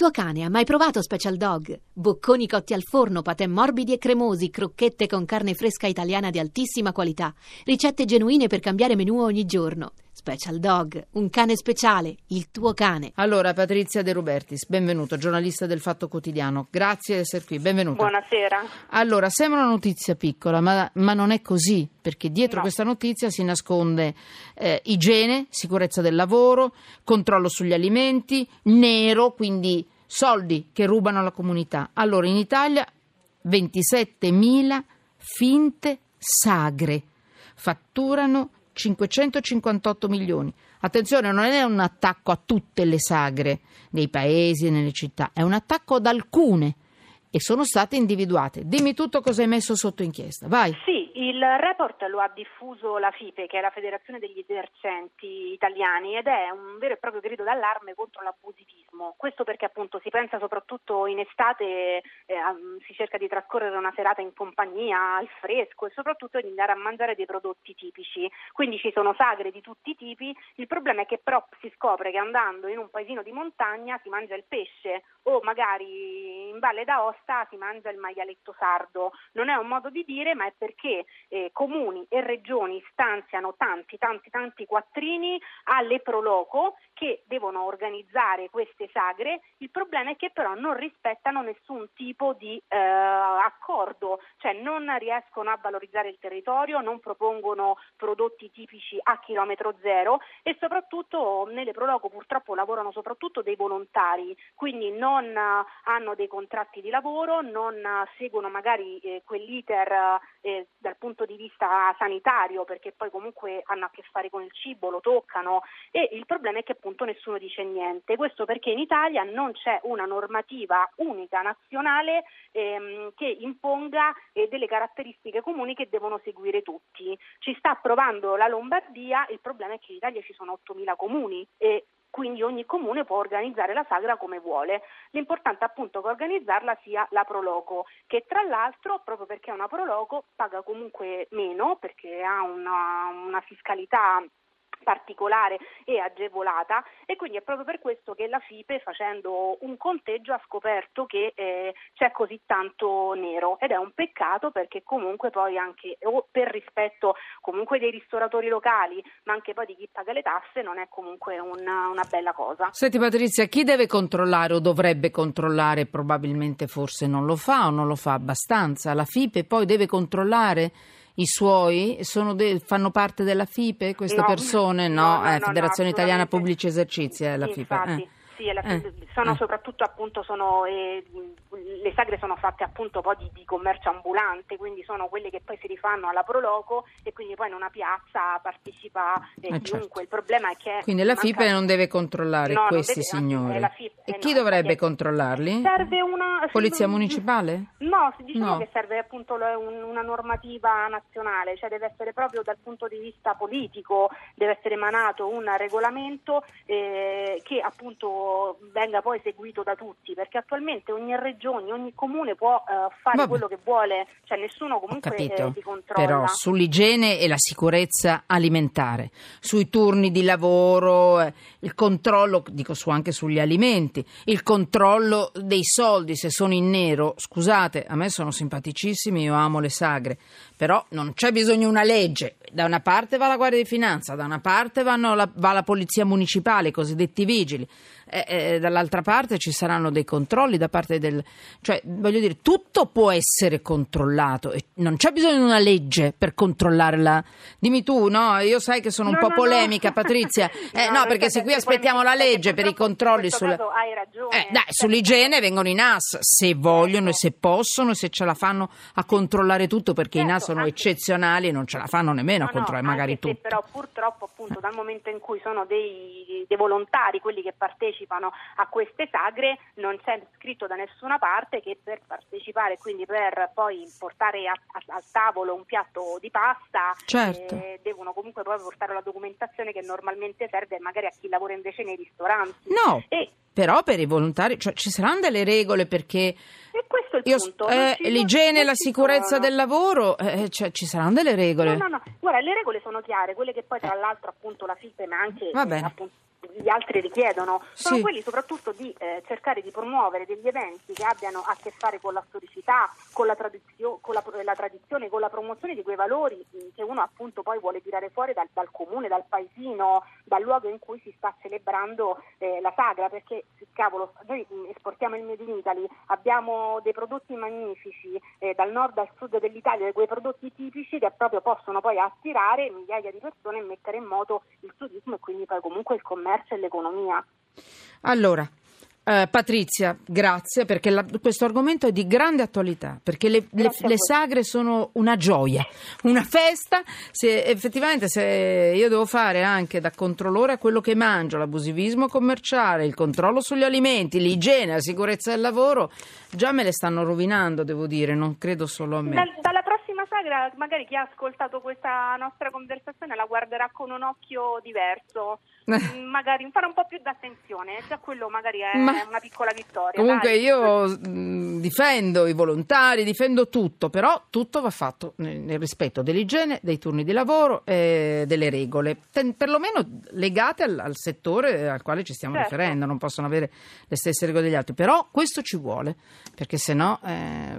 tuo cane ha mai provato Special Dog? Bocconi cotti al forno, patè morbidi e cremosi, crocchette con carne fresca italiana di altissima qualità, ricette genuine per cambiare menù ogni giorno. Special Dog, un cane speciale, il tuo cane. Allora, Patrizia De Rubertis, benvenuto, giornalista del Fatto Quotidiano. Grazie di essere qui, benvenuto. Buonasera. Allora, sembra una notizia piccola, ma, ma non è così, perché dietro No. questa notizia si nasconde eh, igiene, sicurezza del lavoro, controllo sugli alimenti, nero, quindi soldi che rubano alla comunità. Allora, in Italia 27.000 finte sagre fatturano 558 milioni. Attenzione, non è un attacco a tutte le sagre nei paesi e nelle città, è un attacco ad alcune e sono state individuate. Dimmi tutto cosa hai messo sotto inchiesta. Vai. Sì, il report lo ha diffuso la FIPE, che è la Federazione degli Esercenti Italiani, ed è un vero e proprio grido d'allarme contro l'abusivismo. Questo perché appunto si pensa soprattutto in estate, eh, si cerca di trascorrere una serata in compagnia, al fresco e soprattutto di andare a mangiare dei prodotti tipici. Quindi ci sono sagre di tutti i tipi, il problema è che però si scopre che andando in un paesino di montagna si mangia il pesce o magari in Valle d'Aosta si mangia il maialetto sardo. Non è un modo di dire, ma è perché eh, comuni e regioni stanziano tanti, tanti, tanti quattrini alle Proloco che devono organizzare queste sagre. Il problema è che però non rispettano nessun tipo di eh, accordo, cioè non riescono a valorizzare il territorio, non propongono prodotti tipici a chilometro zero e soprattutto nelle Proloco purtroppo lavorano soprattutto dei volontari, quindi non eh, hanno dei contratti di lavoro, non eh, seguono magari eh, quell'iter eh, dal punto di vista sanitario perché poi comunque hanno a che fare con il cibo, lo toccano e il problema è che appunto nessuno dice niente. Questo perché in Italia non c'è una normativa unica nazionale ehm, che imponga eh, delle caratteristiche comuni che devono seguire tutti. Ci sta approvando la Lombardia, il problema è che in Italia ci sono 8.000 comuni e quindi ogni comune può organizzare la sagra come vuole. L'importante appunto che organizzarla sia la Proloco, che tra l'altro, proprio perché è una Proloco, paga comunque meno perché ha una, una fiscalità particolare e agevolata e quindi è proprio per questo che la FIPE facendo un conteggio ha scoperto che eh, c'è così tanto nero. Ed è un peccato perché comunque poi anche o per rispetto comunque dei ristoratori locali ma anche poi di chi paga le tasse non è comunque una, una bella cosa. Senti Patrizia, chi deve controllare o dovrebbe controllare, probabilmente forse non lo fa o non lo fa abbastanza, la FIPE poi deve controllare i suoi? Sono de- fanno parte della FIPE queste No. persone? No, No, no, eh, Federazione Italiana. Pubblici Esercizi è la Sì, FIPE. infatti, eh. Sì, Eh, sono eh. soprattutto appunto sono, eh, le sagre sono fatte appunto poi di, di commercio ambulante, quindi sono quelle che poi si rifanno alla Proloco e quindi poi in una piazza partecipa eh, Eh, chiunque. certo. Il problema è che Quindi la manca- FIPE non deve concontrollare No, questi deve- signori. è la FIPE, e eh, chi no, dovrebbe controllarli? Serve una Polizia municipale? No, si- diciamo No. che serve appunto una normativa nazionale, cioè deve essere proprio dal punto di vista politico, deve essere emanato un regolamento eh, che appunto venga poi seguito da tutti, perché attualmente ogni regione, ogni comune può eh, fare Vabbè. quello che vuole, cioè nessuno comunque capito, eh, ti controlla. però sull'igiene e la sicurezza alimentare, sui turni di lavoro, eh, il controllo, dico su anche sugli alimenti, il controllo dei soldi se sono in nero, scusate, a me sono simpaticissimi, io amo le sagre, però non c'è bisogno di una legge, da una parte va la Guardia di Finanza, da una parte vanno la- va la Polizia Municipale, i cosiddetti vigili, eh, eh, dall'altra parte ci saranno dei controlli da parte del... cioè voglio dire, tutto può essere controllato e non c'è bisogno di una legge per controllare la... Dimmi tu, no? Io sai che sono un No, po' no, no. polemica, Patrizia. Eh, no, perché se qui aspettiamo la legge per i controlli caso hai ragione. Eh, dai, Cioè, sull'igiene vengono i NAS se vogliono e se possono e se ce la fanno a controllare tutto perché i Certo, NAS sono anche- eccezionali e non ce la fanno nemmeno a No, no, controllare magari anche se tutto. però purtroppo appunto dal momento in cui sono dei, dei volontari quelli che partecipano a queste sagre non c'è scritto da nessuna parte che per partecipare quindi per poi portare a- a- al tavolo un piatto di pasta Certo. eh, devono comunque poi portare la documentazione che normalmente serve magari a chi lavora invece nei ristoranti No, e, però per i volontari, cioè ci saranno delle regole perché e questo è il io, punto eh, l'igiene e la sicurezza sono. del lavoro, eh, cioè, ci saranno delle regole. No, no, no, guarda, le regole sono chiare, quelle che poi tra l'altro appunto la FIPE ma anche Va bene. appunto gli altri richiedono, sono Sì. quelli soprattutto di eh, cercare di promuovere degli eventi che abbiano a che fare con la storicità, con la, tradizio- con la, la tradizione, con la promozione di quei valori mh, che uno appunto poi vuole tirare fuori dal, dal comune, dal paesino, dal luogo in cui si sta celebrando eh, la sagra, perché cavolo, noi mh, esportiamo il Made in Italy, abbiamo dei prodotti magnifici eh, dal nord al sud dell'Italia, quei prodotti tipici che proprio possono poi attirare migliaia di persone e mettere in moto turismo e quindi poi comunque il commercio e l'economia. Allora, eh, Patrizia, grazie perché la- questo argomento è di grande attualità, perché le, le- le sagre sono una gioia, una festa. Se, effettivamente se io devo fare anche da controllore a quello che mangio, l'abusivismo commerciale, il controllo sugli alimenti, l'igiene, la sicurezza del lavoro, già me le stanno rovinando, devo dire, non credo solo a me. Sagra magari chi ha ascoltato questa nostra conversazione la guarderà con un occhio diverso, magari farà un po' più d'attenzione, già quello magari è Ma- una piccola vittoria. Comunque dai. io mh, difendo i volontari, difendo tutto, però tutto va fatto nel, rispetto dell'igiene, dei turni di lavoro e delle regole, ten- perlomeno legate al, al settore al quale ci stiamo Certo. riferendo, non possono avere le stesse regole degli altri, però questo ci vuole, perché sennò eh,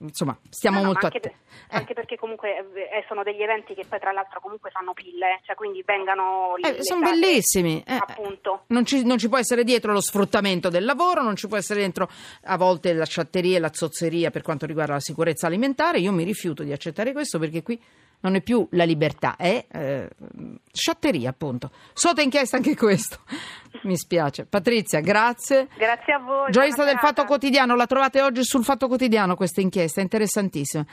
insomma stiamo No, no, molto anche, attenti. per- anche perché comunque eh, sono degli eventi che poi tra l'altro comunque fanno pille, cioè quindi vengano le sono sagre, bellissimi. eh. appunto. Non ci, non ci può essere dietro lo sfruttamento del lavoro, non ci può essere dentro a volte la sciatteria e la zozzeria per quanto riguarda la sicurezza alimentare. Io mi rifiuto di accettare questo perché qui non è più la libertà, è eh, sciatteria, appunto. Sotto inchiesta anche questo. Mi spiace. Patrizia, grazie. Grazie a voi. Giornalista del Fatto. Quotidiano, la trovate oggi sul Fatto Quotidiano questa inchiesta, è interessantissima.